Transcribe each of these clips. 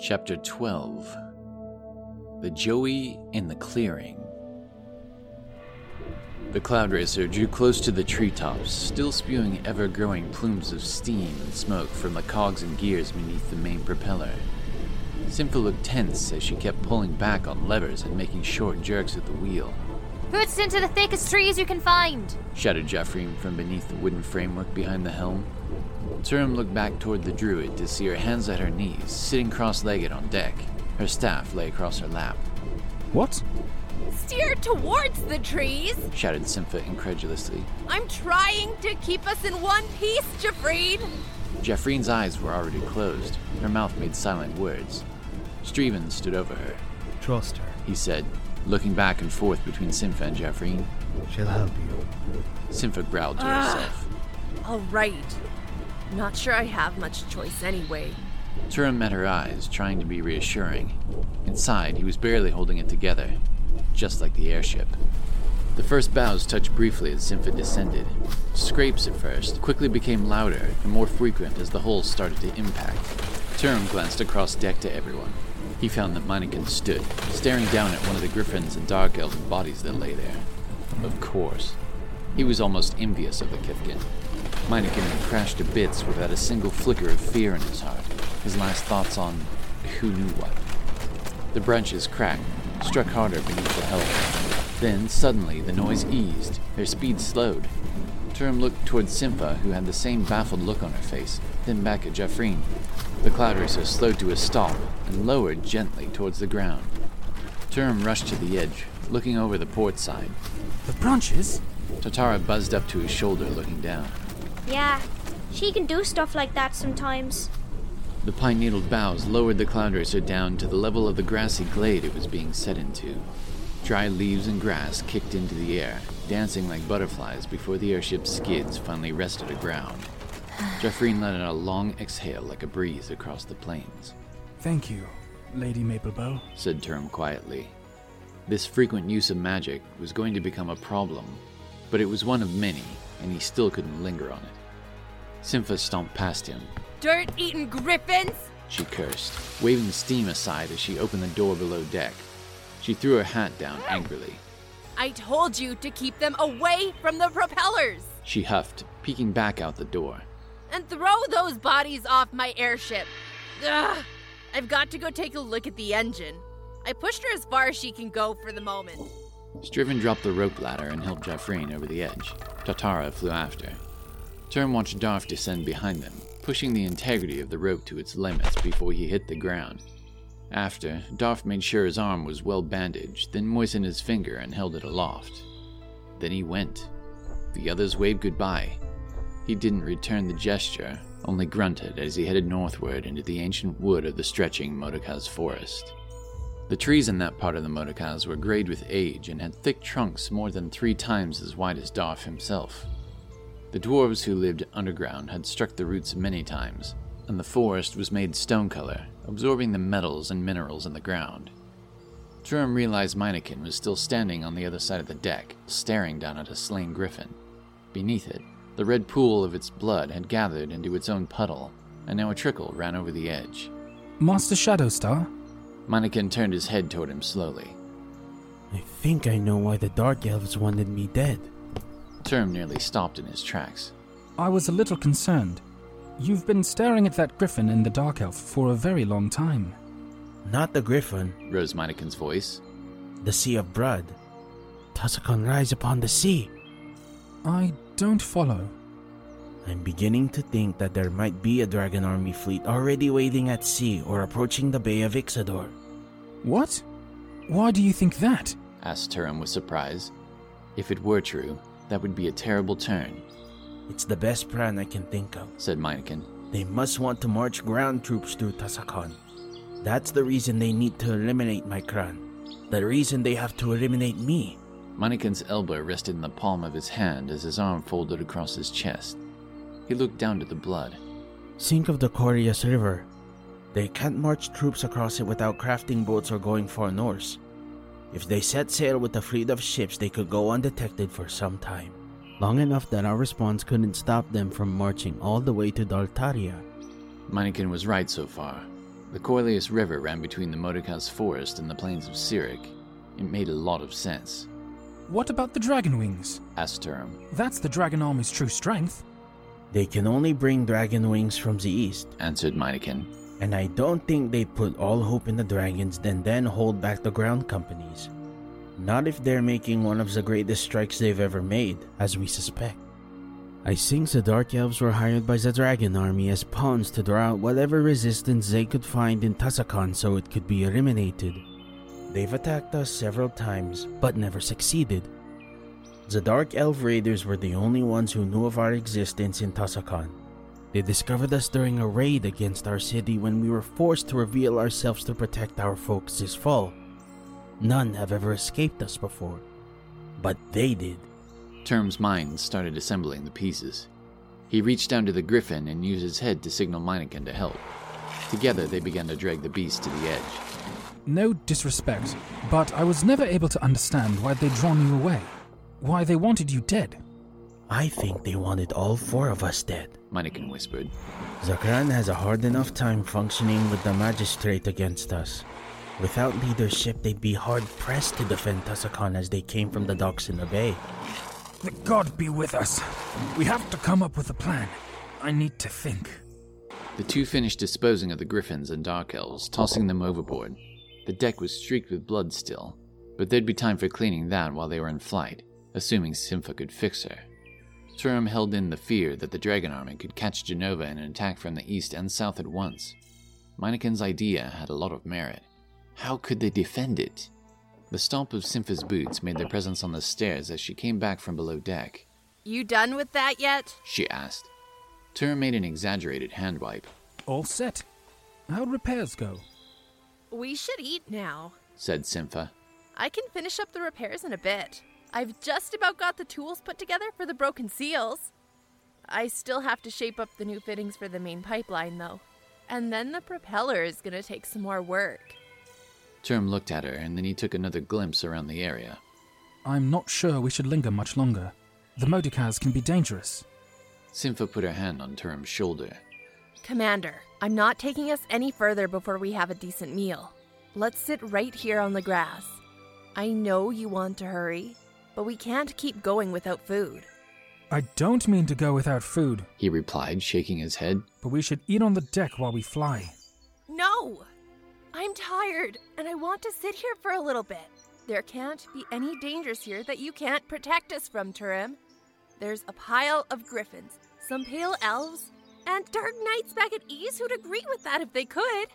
Chapter 12 The Joey in the Clearing. The Cloud Racer drew close to the treetops, still spewing ever growing plumes of steam and smoke from the cogs and gears beneath the main propeller. Sympha looked tense as she kept pulling back on levers and making short jerks at the wheel. Roots into the thickest trees you can find. shouted Jeffreen from beneath the wooden framework behind the helm. Turum looked back toward the druid to see her hands at her knees, sitting cross legged on deck. Her staff lay across her lap. What? Steer towards the trees. shouted Sympha incredulously. I'm trying to keep us in one piece, Jeffreen. Jeffreen's eyes were already closed. Her mouth made silent words. Streven stood over her. Trust her. He said, looking back and forth between Sympha and Jeffreen. She'll help you. Sympha growled to ah. herself. All right. Not sure I have much choice anyway. Turum met her eyes, trying to be reassuring. Inside, he was barely holding it together, just like the airship. The first bows touched briefly as Sympha descended. Scrapes at first quickly became louder and more frequent as the hull started to impact. Turum glanced across deck to everyone. He found that Meineken stood, staring down at one of the griffins and dark elven bodies that lay there. Of course. He was almost envious of the Kithkin. Meineken had crashed to bits without a single flicker of fear in his heart, his last thoughts on who knew what. The branches cracked, struck harder beneath the helm. Then, suddenly, the noise eased, their speed slowed. Turum looked toward Sympha, who had the same baffled look on her face, then back at Jeffreen. The cloud racer slowed to a stop and lowered gently towards the ground. Turum rushed to the edge, looking over the port side. The branches? Tatara buzzed up to his shoulder, looking down. Yeah, she can do stuff like that sometimes. The pine needled boughs lowered the cloud racer down to the level of the grassy glade it was being set into. Dry leaves and grass kicked into the air, dancing like butterflies before the airship's skids finally rested aground. Jeffreen let out a long exhale like a breeze across the plains, Thank you, Lady Maplebow. said Term quietly. This frequent use of magic was going to become a problem, but it was one of many, and he still couldn't linger on it. Sympha stomped past him, Dirt eating griffins. she cursed, waving the steam aside as she opened the door below deck. She threw her hat down angrily. I told you to keep them away from the propellers. She huffed, peeking back out the door. And throw those bodies off my airship. Ugh. I've got to go take a look at the engine. I pushed her as far as she can go for the moment. Striven dropped the rope ladder and helped Jeffreen over the edge. Tatara flew after. Turn watched Darf descend behind them, pushing the integrity of the rope to its limits before he hit the ground. After, Darf made sure his arm was well bandaged, then moistened his finger and held it aloft. Then he went. The others waved goodbye. He didn't return the gesture, only grunted as he headed northward into the ancient wood of the stretching Modokaz forest. The trees in that part of the Modokaz were grayed with age and had thick trunks more than three times as wide as Darf himself. The dwarves who lived underground had struck the roots many times, and the forest was made stone color, absorbing the metals and minerals in the ground. Turum realized Meineken was still standing on the other side of the deck, staring down at a slain griffin. Beneath it, the red pool of its blood had gathered into its own puddle, and now a trickle ran over the edge. Master Shadowstar? Meineken turned his head toward him slowly. I think I know why the Dark Elves wanted me dead. Term nearly stopped in his tracks. I was a little concerned. You've been staring at that griffin in the Dark Elf for a very long time. Not the Griffin, Rose Meineken's voice. the Sea of Blood. Tuscan rise upon the sea. I don't follow. I'm beginning to think that there might be a dragon army fleet already waiting at sea or approaching the Bay of Ixador. What? Why do you think that? asked Turum with surprise. If it were true, that would be a terrible turn, It's the best plan I can think of. said Meineken. They must want to march ground troops through Tussakan. That's the reason they need to eliminate my clan. The reason they have to eliminate me. Meineken's elbow rested in the palm of his hand as his arm folded across his chest. He looked down to the blood. Think of the Corias River. They can't march troops across it without crafting boats or going far north. If they set sail with a fleet of ships, they could go undetected for some time. Long enough that our response couldn't stop them from marching all the way to Daltaria. Meineken was right so far. The Corlius River ran between the Modokaz forest and the plains of Cyric. It made a lot of sense, What about the dragon wings? asked Turum. That's the dragon army's true strength. They can only bring dragon wings from the east, answered Meineken. And I don't think they'd put all hope in the dragons then then hold back the ground companies. Not if they're making one of the greatest strikes they've ever made, as we suspect. I think the Dark Elves were hired by the Dragon Army as pawns to draw out whatever resistance they could find in Tussakan so it could be eliminated. They've attacked us several times, but never succeeded. The Dark Elf Raiders were the only ones who knew of our existence in Tussakan. They discovered us during a raid against our city when we were forced to reveal ourselves to protect our folks this fall. None have ever escaped us before, but they did. Term's mind started assembling the pieces. He reached down to the griffin and used his head to signal Meineken to help. Together, they began to drag the beast to the edge. No disrespect, but I was never able to understand why they'd drawn you away. Why they wanted you dead. I think they wanted all four of us dead. Meineken whispered. Zakran has a hard enough time functioning with the magistrate against us. Without leadership, they'd be hard pressed to defend Tussakan as they came from the docks in the bay. The god be with us. We have to come up with a plan. I need to think. The two finished disposing of the griffins and dark elves, tossing them overboard. The deck was streaked with blood still, but there'd be time for cleaning that while they were in flight, assuming Sympha could fix her. Turum held in the fear that the Dragon Army could catch Genova in an attack from the east and south at once. Meineken's idea had a lot of merit. How could they defend it? The stomp of Sympha's boots made their presence on the stairs as she came back from below deck. You done with that yet? She asked. Turum made an exaggerated hand wipe. All set. How'd repairs go? We should eat now. said Sympha. I can finish up the repairs in a bit. I've just about got the tools put together for the broken seals. I still have to shape up the new fittings for the main pipeline, though. And then the propeller is gonna take some more work. Term looked at her, and then he took another glimpse around the area. I'm not sure we should linger much longer. The Modokaz can be dangerous. Sympha put her hand on Term's shoulder. Commander, I'm not taking us any further before we have a decent meal. Let's sit right here on the grass. I know you want to hurry, but we can't keep going without food. I don't mean to go without food, He replied, shaking his head. but we should eat on the deck while we fly. No! I'm tired, and I want to sit here for a little bit. There can't be any dangers here that you can't protect us from, Turum. There's a pile of griffins, some pale elves, and dark knights back at ease who'd agree with that if they could.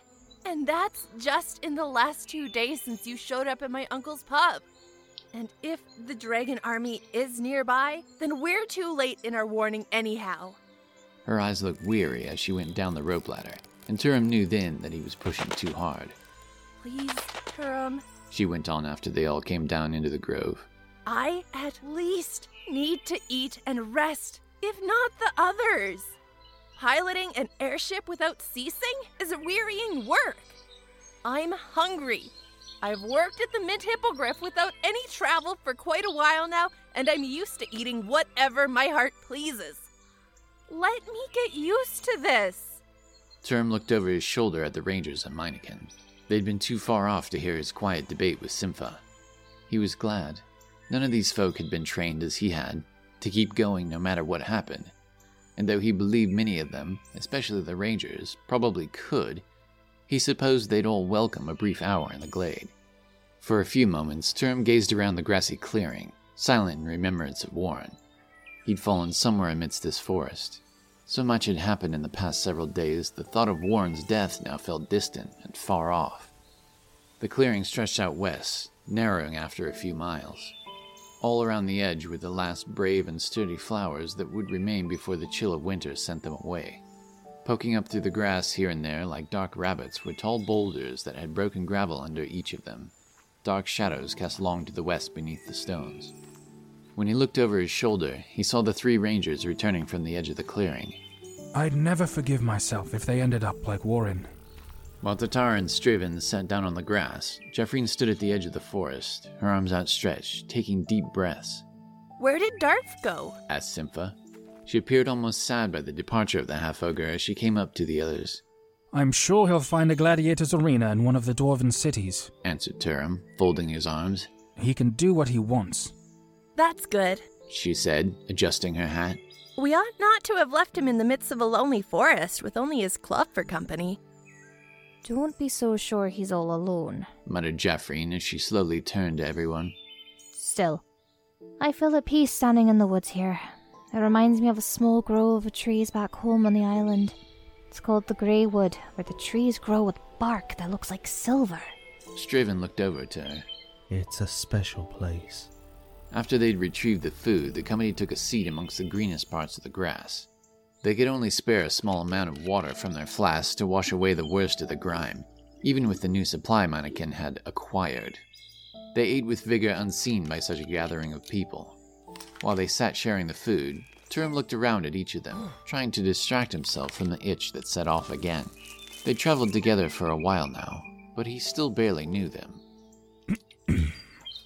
And that's just in the last two days since you showed up at my uncle's pub. And if the dragon army is nearby, then we're too late in our warning anyhow. Her eyes looked weary as she went down the rope ladder, and Turum knew then that he was pushing too hard. Please, Turum, She went on after they all came down into the grove. I at least need to eat and rest, if not the others. Piloting an airship without ceasing is wearying work. I'm hungry. I've worked at the Mint Hippogriff without any travel for quite a while now, and I'm used to eating whatever my heart pleases. Let me get used to this. Turum looked over his shoulder at the rangers and Meineken. They'd been too far off to hear his quiet debate with Sympha. He was glad. None of these folk had been trained as he had, to keep going no matter what happened. And though he believed many of them, especially the rangers, probably could, he supposed they'd all welcome a brief hour in the glade. For a few moments, Turum gazed around the grassy clearing, silent in remembrance of Warren. He'd fallen somewhere amidst this forest. So much had happened in the past several days, the thought of Warren's death now felt distant and far off. The clearing stretched out west, narrowing after a few miles. All around the edge were the last brave and sturdy flowers that would remain before the chill of winter sent them away. Poking up through the grass here and there like dark rabbits were tall boulders that had broken gravel under each of them. Dark shadows cast long to the west beneath the stones. When he looked over his shoulder, he saw the three rangers returning from the edge of the clearing. I'd never forgive myself if they ended up like Warren. While Tatar and Striven sat down on the grass, Jeffreen stood at the edge of the forest, her arms outstretched, taking deep breaths. Where did Darf go? asked Sympha. She appeared almost sad by the departure of the half ogre as she came up to the others. I'm sure he'll find a gladiator's arena in one of the dwarven cities. answered Turum, folding his arms. He can do what he wants. That's good. She said, adjusting her hat. We ought not to have left him in the midst of a lonely forest with only his club for company. Don't be so sure he's all alone. muttered Jeffreen as she slowly turned to everyone. Still, I feel at peace standing in the woods here. It reminds me of a small grove of trees back home on the island. It's called the Grey Wood, where the trees grow with bark that looks like silver. Straven looked over to her. It's a special place. After they'd retrieved the food, the company took a seat amongst the greenest parts of the grass. They could only spare a small amount of water from their flasks to wash away the worst of the grime, even with the new supply Meineken had acquired. They ate with vigor unseen by such a gathering of people. While they sat sharing the food, Turum looked around at each of them, trying to distract himself from the itch that set off again. They'd traveled together for a while now, but he still barely knew them.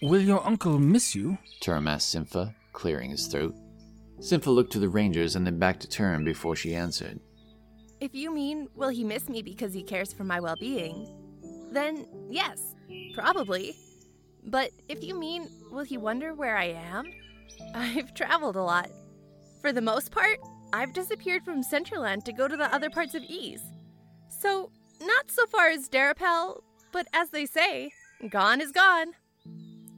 Will your uncle miss you? Turum asked Sympha, clearing his throat. Sympha looked to the Rangers and then back to Turum before she answered. If you mean, will he miss me because he cares for my well being? Then, yes, probably. But if you mean, will he wonder where I am? I've traveled a lot. For the most part, I've disappeared from Centraland to go to the other parts of Ease. So, not so far as Darapel, but as they say, gone is gone.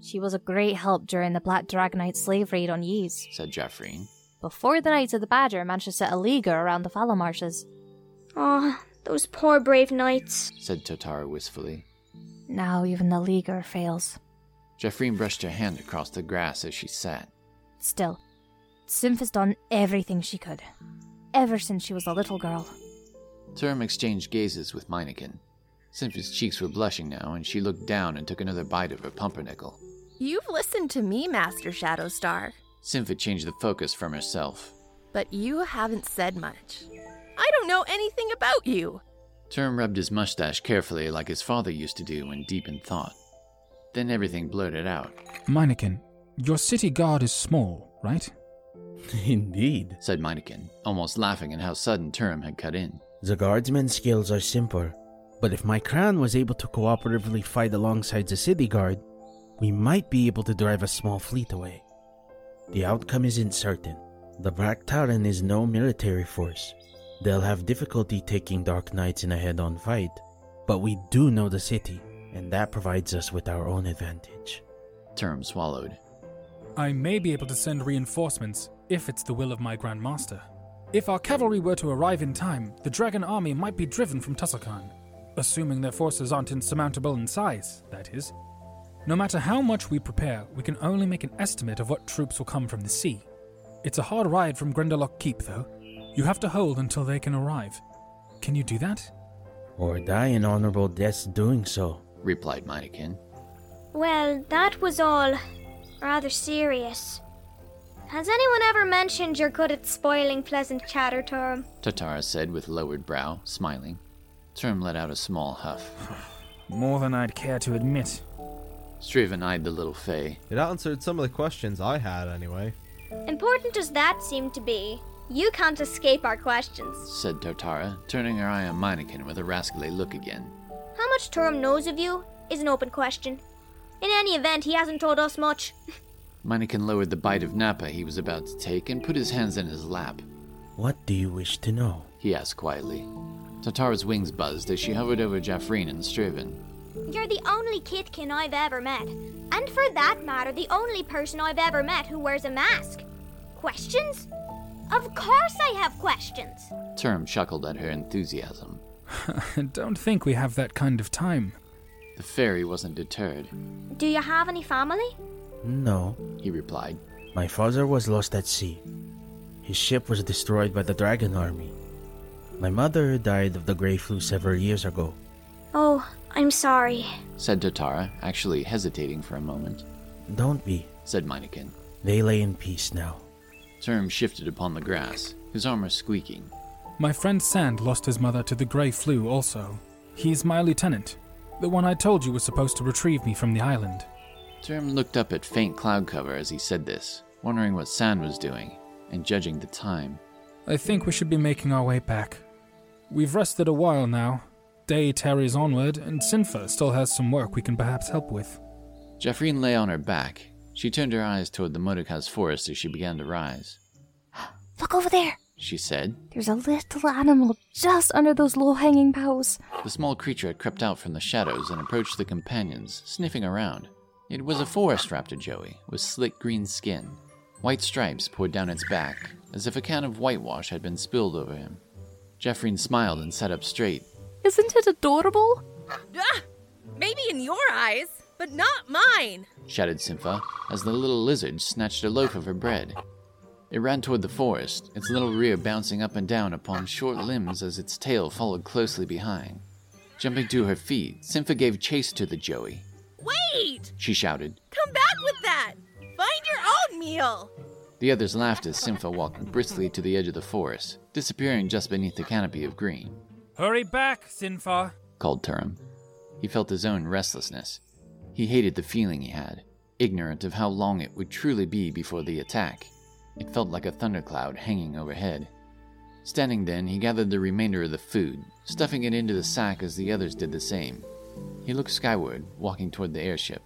She was a great help during the Black Dragonite slave raid on Ys, said Jeffreen. before the Knights of the Badger managed to set a leaguer around the fallow marshes. Oh, those poor brave knights. said Totara wistfully. Now even the leaguer fails. Jeffreen brushed her hand across the grass as she sat. Still, Symph has done everything she could. Ever since she was a little girl. Term exchanged gazes with Meineken. Sympha's cheeks were blushing now, and she looked down and took another bite of her pumpernickel. You've listened to me, Master Shadowstar, Sympha changed the focus from herself. but you haven't said much. I don't know anything about you. Term rubbed his mustache carefully like his father used to do when deep in thought. Then everything blurted out, Meineken, your city guard is small, right? Indeed. said Meineken, almost laughing at how sudden Turum had cut in. The guardsmen's skills are simple, but if my crown was able to cooperatively fight alongside the city guard, we might be able to drive a small fleet away. The outcome isn't certain. The Black Talon is no military force. They'll have difficulty taking Dark Knights in a head on fight, but we do know the city, and that provides us with our own advantage. Term swallowed. I may be able to send reinforcements if it's the will of my Grand Master. If our cavalry were to arrive in time, the dragon army might be driven from Tussakan. Assuming their forces aren't insurmountable in size, that is. No matter how much we prepare, we can only make an estimate of what troops will come from the sea. It's a hard ride from Grendelock Keep, though. You have to hold until they can arrive. Can you do that? Or die an honorable death doing so. replied Meineken. Well, that was all rather serious. Has anyone ever mentioned you're good at spoiling pleasant chatter, Torm? Tatara said with lowered brow, smiling. Turum let out a small huff. More than I'd care to admit. Straven eyed the little Fay. It answered some of the questions I had, anyway. Important as that seemed to be, you can't escape our questions. said Totara, turning her eye on Meineken with a rascally look again. How much Torm knows of you is an open question. In any event, he hasn't told us much. Meineken lowered the bite of Napa he was about to take and put his hands in his lap. What do you wish to know? He asked quietly. Tatara's wings buzzed as she hovered over Jeffreen and Straven. You're the only Kithkin I've ever met. And for that matter, the only person I've ever met who wears a mask. Questions? Of course I have questions. Term chuckled at her enthusiasm. Don't think we have that kind of time. The fairy wasn't deterred. Do you have any family? No, He replied. My father was lost at sea. His ship was destroyed by the dragon army. My mother died of the grey flu several years ago. Oh, I'm sorry. Said Totara, actually hesitating for a moment. Don't be. Said Meineken. They lay in peace now. Turum shifted upon the grass, his armor squeaking. My friend Sand lost his mother to the Grey Flu also. He's my lieutenant, the one I told you was supposed to retrieve me from the island. Turum looked up at faint cloud cover as he said this, wondering what Sand was doing, and judging the time. I think we should be making our way back. We've rested a while now. Day tarries onward, and Sympha still has some work we can perhaps help with. Jeffreen lay on her back. She turned her eyes toward the Modokaz forest as she began to rise. Look over there. She said. There's a little animal just under those low hanging boughs. The small creature had crept out from the shadows and approached the companions, sniffing around. It was a forest raptor Joey, with slick green skin. White stripes poured down its back, as if a can of whitewash had been spilled over him. Jeffreen smiled and sat up straight. Isn't it adorable? Ah, maybe in your eyes, but not mine. shouted Sympha as the little lizard snatched a loaf of her bread. It ran toward the forest, its little rear bouncing up and down upon short limbs as its tail followed closely behind. Jumping to her feet, Sympha gave chase to the Joey. Wait! She shouted. Come back with that! Find your own meal! The others laughed as Sympha walked briskly to the edge of the forest, disappearing just beneath the canopy of green. Hurry back, Sympha! called Turum. He felt his own restlessness. He hated the feeling he had, ignorant of how long it would truly be before the attack. It felt like a thundercloud hanging overhead. Standing then, he gathered the remainder of the food, stuffing it into the sack as the others did the same. He looked skyward, walking toward the airship.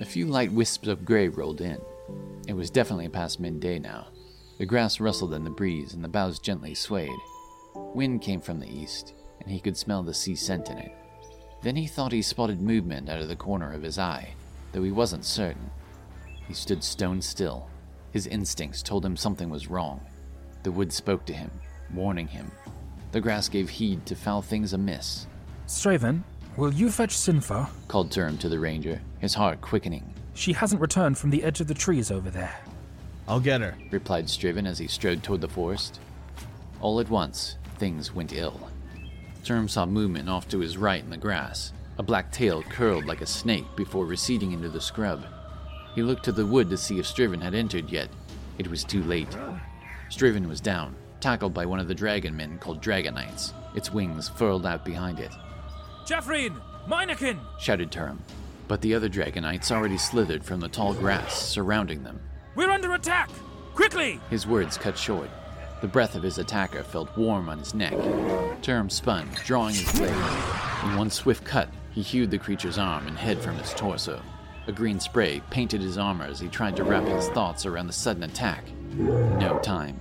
A few light wisps of gray rolled in. It was definitely past midday now. The grass rustled in the breeze and the boughs gently swayed. Wind came from the east, and he could smell the sea scent in it. Then he thought he spotted movement out of the corner of his eye, though he wasn't certain. He stood stone still. His instincts told him something was wrong. The wood spoke to him, warning him. The grass gave heed to foul things amiss. Straven, will you fetch Sympha? Called Turum to the ranger, his heart quickening. She hasn't returned from the edge of the trees over there. I'll get her. Replied Striven as he strode toward the forest. All at once, things went ill. Turum saw movement off to his right in the grass. A black tail curled like a snake before receding into the scrub. He looked to the wood to see if Striven had entered yet. It was too late. Striven was down, tackled by one of the dragon men called Dragonites, its wings furled out behind it. Jeffreen! Meineken! Shouted Turum. But the other Dragonites already slithered from the tall grass surrounding them. We're under attack! Quickly! His words cut short. The breath of his attacker felt warm on his neck. Turum spun, drawing his blade. In one swift cut, he hewed the creature's arm and head from its torso. A green spray painted his armor as he tried to wrap his thoughts around the sudden attack. No time.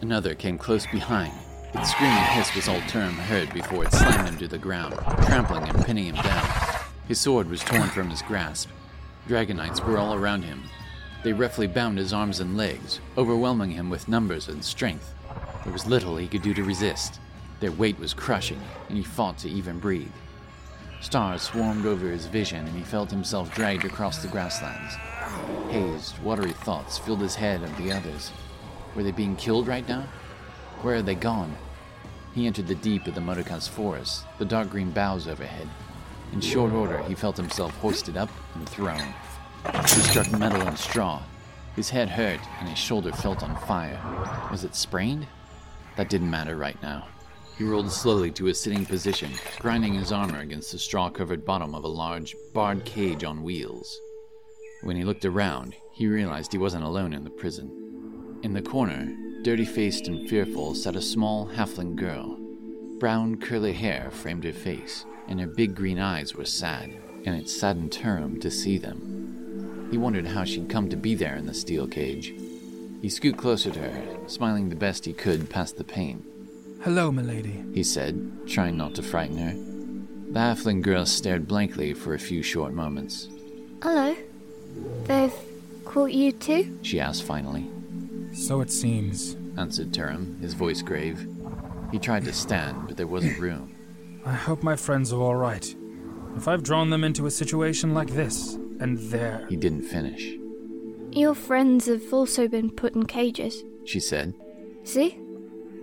Another came close behind. Its screaming hiss was all Turum heard before it slammed him to the ground, trampling and pinning him down. His sword was torn from his grasp. Dragonites were all around him. They roughly bound his arms and legs, overwhelming him with numbers and strength. There was little he could do to resist. Their weight was crushing, and he fought to even breathe. Stars swarmed over his vision, and he felt himself dragged across the grasslands. Hazed, watery thoughts filled his head of the others. Were they being killed right now? Where had they gone? He entered the deep of the Modokaz forest, the dark green boughs overhead. In short order, he felt himself hoisted up and thrown. He struck metal and straw. His head hurt, and his shoulder felt on fire. Was it sprained? That didn't matter right now. He rolled slowly to a sitting position, grinding his armor against the straw covered bottom of a large, barred cage on wheels. When he looked around, he realized he wasn't alone in the prison. In the corner, dirty faced and fearful, sat a small halfling girl. Brown, curly hair framed her face, and her big green eyes were sad, and it saddened Turum to see them. He wondered how she'd come to be there in the steel cage. He scooted closer to her, smiling the best he could past the pain. Hello, milady. He said, trying not to frighten her. The halfling girl stared blankly for a few short moments. Hello. They've caught you too? She asked finally. So it seems. Answered Turum, his voice grave. He tried to stand, but there wasn't room. I hope my friends are all right. If I've drawn them into a situation like this, and they're. He didn't finish. Your friends have also been put in cages. She said. See?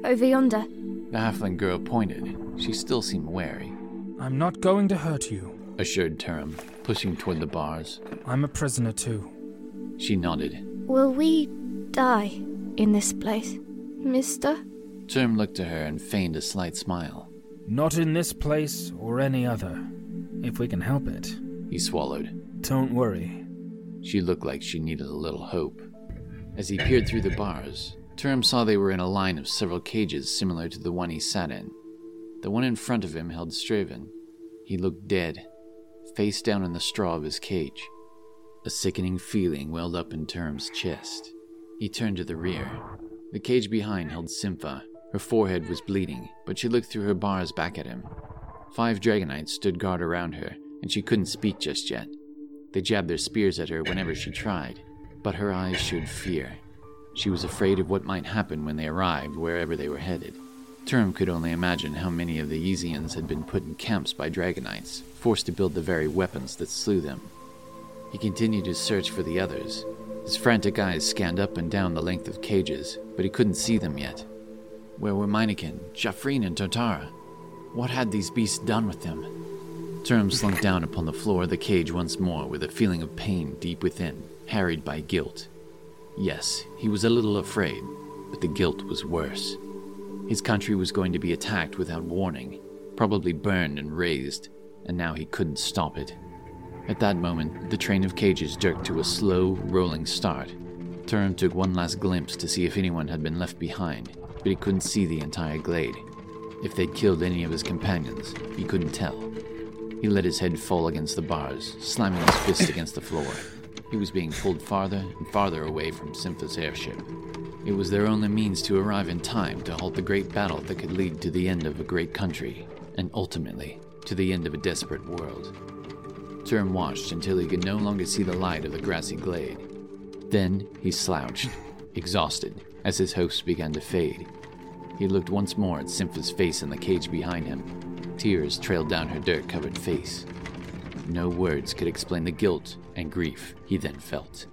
Over yonder. The halfling girl pointed. She still seemed wary. I'm not going to hurt you, assured Turum, pushing toward the bars. I'm a prisoner too. She nodded. Will we die in this place, mister? Turum looked to her and feigned a slight smile. Not in this place or any other, if we can help it. He swallowed. Don't worry. She looked like she needed a little hope. As he peered through the bars, Turum saw they were in a line of several cages similar to the one he sat in. The one in front of him held Straven. He looked dead, face down in the straw of his cage. A sickening feeling welled up in Term's chest. He turned to the rear. The cage behind held Sympha. Her forehead was bleeding, but she looked through her bars back at him. Five Dragonites stood guard around her, and she couldn't speak just yet. They jabbed their spears at her whenever she tried, but her eyes showed fear. She was afraid of what might happen when they arrived wherever they were headed. Term could only imagine how many of the Yzians had been put in camps by Dragonites, forced to build the very weapons that slew them. He continued his search for the others. His frantic eyes scanned up and down the length of cages, but he couldn't see them yet. Where were Meineken, Jeffreen, and Totara? What had these beasts done with them? Term slunk down upon the floor of the cage once more with a feeling of pain deep within, harried by guilt. Yes, he was a little afraid, but the guilt was worse. His country was going to be attacked without warning, probably burned and razed, and now he couldn't stop it. At that moment, the train of cages jerked to a slow, rolling start. Turum took one last glimpse to see if anyone had been left behind, but he couldn't see the entire glade. If they'd killed any of his companions, he couldn't tell. He let his head fall against the bars, slamming his fist against the floor. He was being pulled farther and farther away from Sympha's airship. It was their only means to arrive in time to halt the great battle that could lead to the end of a great country, and ultimately, to the end of a desperate world. Term watched until he could no longer see the light of the grassy glade. Then he slouched, exhausted, as his hopes began to fade. He looked once more at Sympha's face in the cage behind him. Tears trailed down her dirt covered face. No words could explain the guilt and grief he then felt.